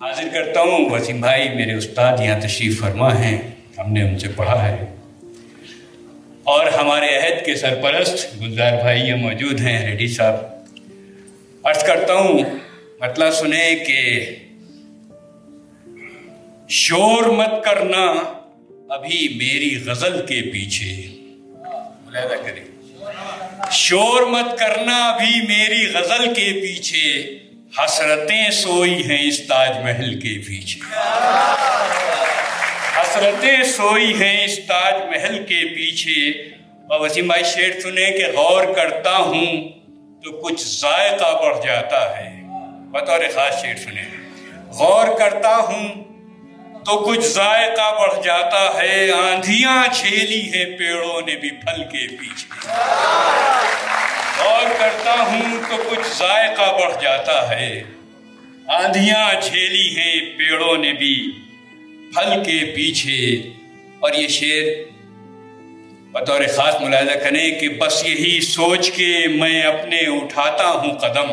حاضر کرتا ہوں۔ وسیم بھائی میرے استاد یہاں تشریف فرما ہیں۔ ہم نے ان سے پڑھا ہے۔ اور ہمارے عہد کے سرپرست گلزار بھائی یہ موجود ہیں، ریڈی صاحب۔ عرض کرتا ہوں مطلب سنیں کہ شور مت کرنا ابھی میری غزل کے پیچھے۔ کریں شور مت کرنا ابھی میری غزل کے پیچھے۔ حسرتیں سوئی ہیں اس تاج محل کے پیچھے حسرتیں سوئی ہیں اس تاج محل کے پیچھے۔ اور وسیم بھائی شعر سنیں کہ غور کرتا ہوں تو کچھ ذائقہ بڑھ جاتا ہے۔ بطور خاص شعر سنیں۔ غور کرتا ہوں تو کچھ ذائقہ بڑھ جاتا ہے۔ آندھیاں چھیلی ہے پیڑوں نے بھی پھل کے پیچھے۔ کرتا ہوں تو کچھ ذائقہ بڑھ جاتا ہے۔ آندھیاں چھیلی ہیں، پیڑوں نے بھی پھل کے پیچھے۔ اور یہ شعر بطور خاص ملاحظہ کریں کہ بس یہی سوچ کے میں اپنے اٹھاتا ہوں قدم۔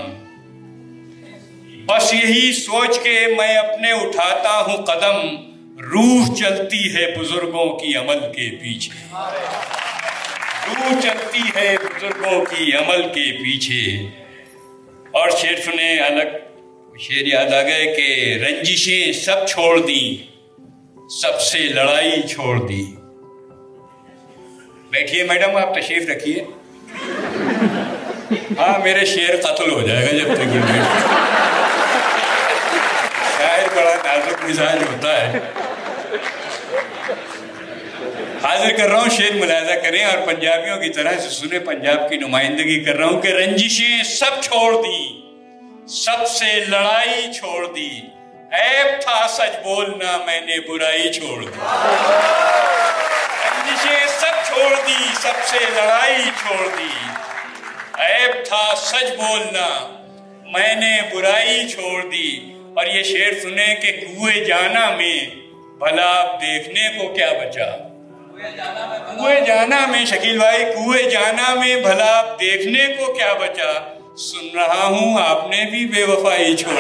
بس یہی سوچ کے میں اپنے اٹھاتا ہوں قدم۔ روح چلتی ہے بزرگوں کی عمل کے پیچھے۔ روح چلتی ہے بزرگوں کی عمل کے پیچھے۔ اور شیر سنے الگ شیر یاد آ گئے کہ رنجشیں سب چھوڑ دی، سب سے لڑائی چھوڑ دی۔ بیٹھیے میڈم، آپ تشریف رکھیے۔ ہاں میرے شیر قتل ہو جائے گا جب تک یہ شاید بڑا نازک مزاج ہوتا ہے۔ حاضر کر رہا ہوں شیر ملاحظہ کریں اور پنجابیوں کی طرح سے سنے پنجاب کی نمائندگی کر رہا ہوں کہ رنجشیں سب چھوڑ دی، سب سے لڑائی چھوڑ دی۔ عیب تھا سچ بولنا، میں نے برائی چھوڑ دی۔ رنجشیں سب چھوڑ دی، سب سے لڑائی چھوڑ دی۔ عیب تھا سچ بولنا، میں نے برائی چھوڑ دی۔ اور یہ شعر سنے کہ کوئے جانا میں، بھلا آپ دیکھنے کو کیا بچا۔ کوئے جانا میں شکیل بھائی کوئے جانا میں بھلا آپ دیکھنے کو کیا بچا سن رہا ہوں آپ نے بھی بے وفائی چھوڑ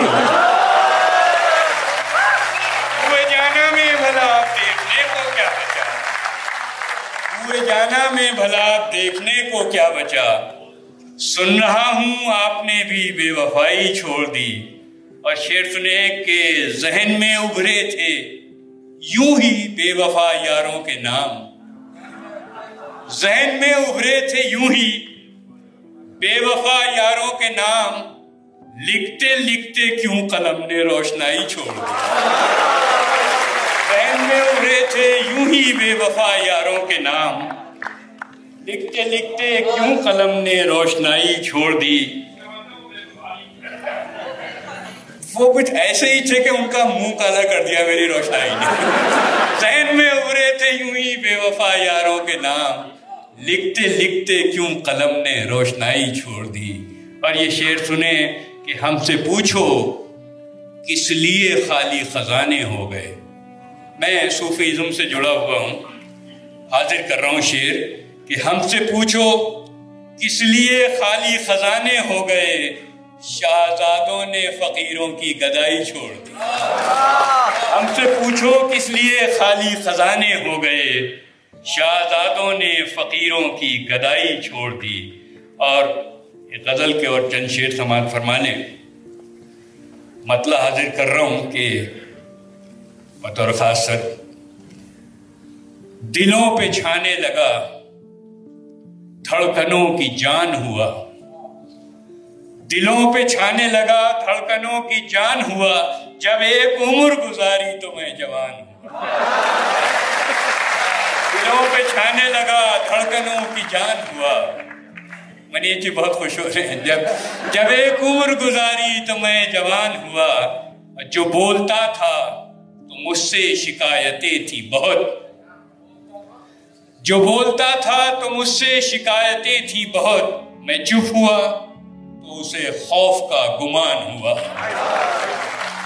کوئے جانا میں بھلا آپ دیکھنے کو کیا بچا کوئے جانا میں بھلا آپ دیکھنے کو کیا بچا سن رہا ہوں آپ نے بھی بے وفائی چھوڑ دی اور شعر سنے کہ ذہن میں ابھرے تھے یوں ہی بے وفا یاروں کے نام ذہن میں ابھرے تھے یوں ہی۔ بے وفا یاروں کے نام لکھتے لکھتے کیوں قلم نے روشنائی چھوڑ دی؟ ذہن میں ابھرے تھے یوں ہی بے وفا یاروں کے نام لکھتے لکھتے کیوں قلم نے روشنائی چھوڑ دی؟ وہ کچھ ایسے ہی تھے کہ ان کا منہ کالا کر دیا، میری روشنائی نے۔ ذہن میں ابھرے تھے یوں ہی بے وفا یاروں کے نام لکھتے لکھتے کیوں قلم نے روشنائی چھوڑ دی؟ اور یہ شعر سنے کہ ہم سے پوچھو، کس لیے خالی خزانے ہو گئے؟ میں صوفیزم سے جڑا ہوا ہوں، حاضر کر رہا ہوں شعر کہ ہم سے پوچھو، کس لیے خالی خزانے ہو گئے؟ شہزادوں نے فقیروں کی گدائی چھوڑ دی۔ ہم سے پوچھو، کس لیے خالی خزانے ہو گئے؟ شہزادوں نے فقیروں کی گدائی چھوڑ دی اور غزل کے اور چند شیر سماعت فرمانے۔ مطلب حاضر کر رہا ہوں کہ بطور خاص سر، دلوں پہ چھانے لگا، دھڑکنوں کی جان ہوا۔ دلوں پہ چھانے لگا، دھڑکنوں کی جان ہوا۔ جب ایک عمر گزاری تو میں جوان ہوا دلوں پہ چھانے لگا دھڑکنوں کی جان ہوا۔ منی جی بہت خوش ہو رہے ہیں۔ جب جب ایک عمر گزاری تو میں جوان ہوا۔ جو بولتا تھا تو مجھ سے شکایتیں تھی بہت۔ جو بولتا تھا تو مجھ سے شکایتیں تھی بہت۔ میں چپ ہوا تو اسے خوف کا گمان ہوا۔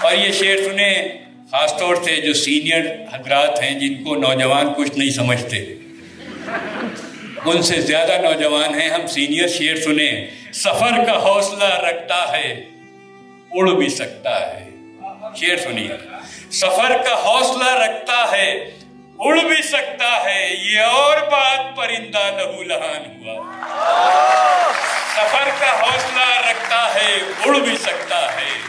اور یہ شعر سنے خاص طور سے جو سینئر حضرات ہیں جن کو نوجوان کچھ نہیں سمجھتے۔ ان سے زیادہ نوجوان ہیں، ہم سینئر شعر سنیں۔ سفر کا حوصلہ رکھتا ہے، اڑ بھی سکتا ہے۔ شیر سنیے۔ سفر کا حوصلہ رکھتا ہے، اڑ بھی سکتا ہے۔ یہ اور بات پرندہ لہو لہان ہوا۔ سفر کا حوصلہ رکھتا ہے، اڑ بھی سکتا ہے۔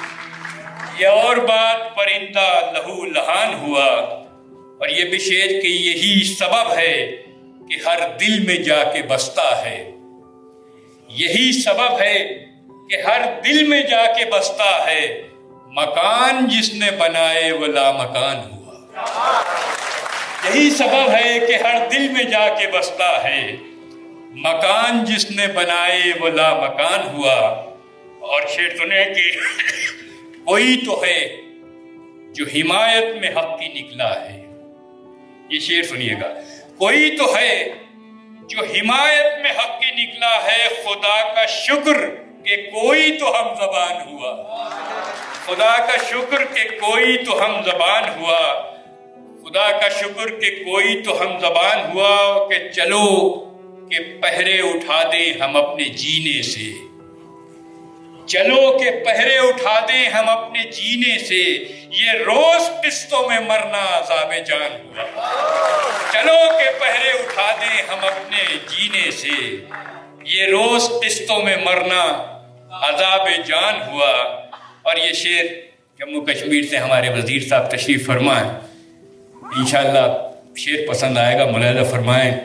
یہ اور بات پرندہ لہو لہان ہوا۔ اور یہ بھی شیر کہ یہی سبب ہے کہ ہر دل میں جا کے بستا ہے۔ یہی سبب ہے کہ ہر دل میں جا کے بستا ہے۔ مکان جس نے بنائے وہ لا مکان ہوا۔ یہی سبب ہے کہ ہر دل میں جا کے بستا ہے۔ مکان جس نے بنائے وہ لا مکان ہوا۔ اور شیر سنے کہ کوئی تو ہے جو حمایت میں حق کی نکلا ہے۔ یہ شیر سنیے گا۔ کوئی تو ہے جو حمایت میں حق کی نکلا ہے۔ خدا کا شکر کہ کوئی تو ہم زبان ہوا۔ خدا کا شکر کہ کوئی تو ہم زبان ہوا۔ خدا کا شکر کہ کوئی تو ہم زبان ہوا کہ چلو کہ پہرے اٹھا دیں ہم اپنے جینے سے۔ چلو کہ پہرے اٹھا دیں ہم اپنے جینے سے۔ یہ روز قسطوں میں مرنا عذاب جان۔ ہوا چلو کہ پہرے اٹھا دیں ہم اپنے جینے سے۔ یہ روز قسطوں میں مرنا عذاب جان ہوا۔ اور یہ شعر جموں کشمیر سے ہمارے وزیر صاحب تشریف فرمائیں۔ انشاءاللہ شعر پسند آئے گا ملاحظہ فرمائیں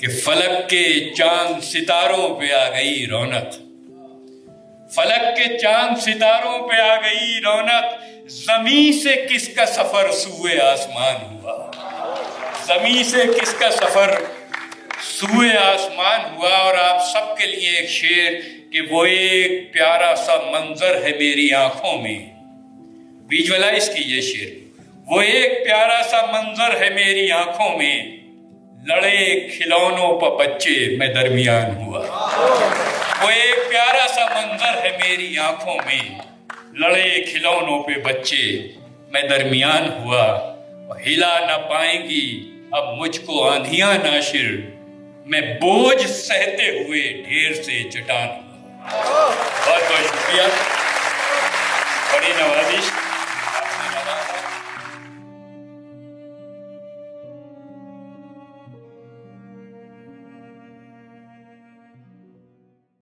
کہ فلک کے چاند ستاروں پہ آ گئی رونق۔ فلک کے چاند ستاروں پہ آ گئی رونق۔ زمین سے کس کا سفر سوئے آسمان ہوا؟ زمین سے کس کا سفر سوئے آسمان ہوا؟ اور آپ سب کے لیے ایک شعر کہ وہ ایک پیارا سا منظر ہے میری آنکھوں میں۔ ویجولائز کیجیے شعر۔ وہ ایک پیارا سا منظر ہے میری آنکھوں میں۔ لڑے کھلونوں پر بچے میں درمیان ہوا۔ وہ ایک پیارا سا منظر ہے میری آنکھوں میں لڑے کھلونوں پہ بچے میں درمیان ہوا ہلا نہ پائیں گی، اب مجھ کو آندھیاں ناشر، میں بوجھ سہتے ہوئے ڈھیر سے چٹان ہوا۔ بہت بہت شکریہ۔ بڑی نوازش۔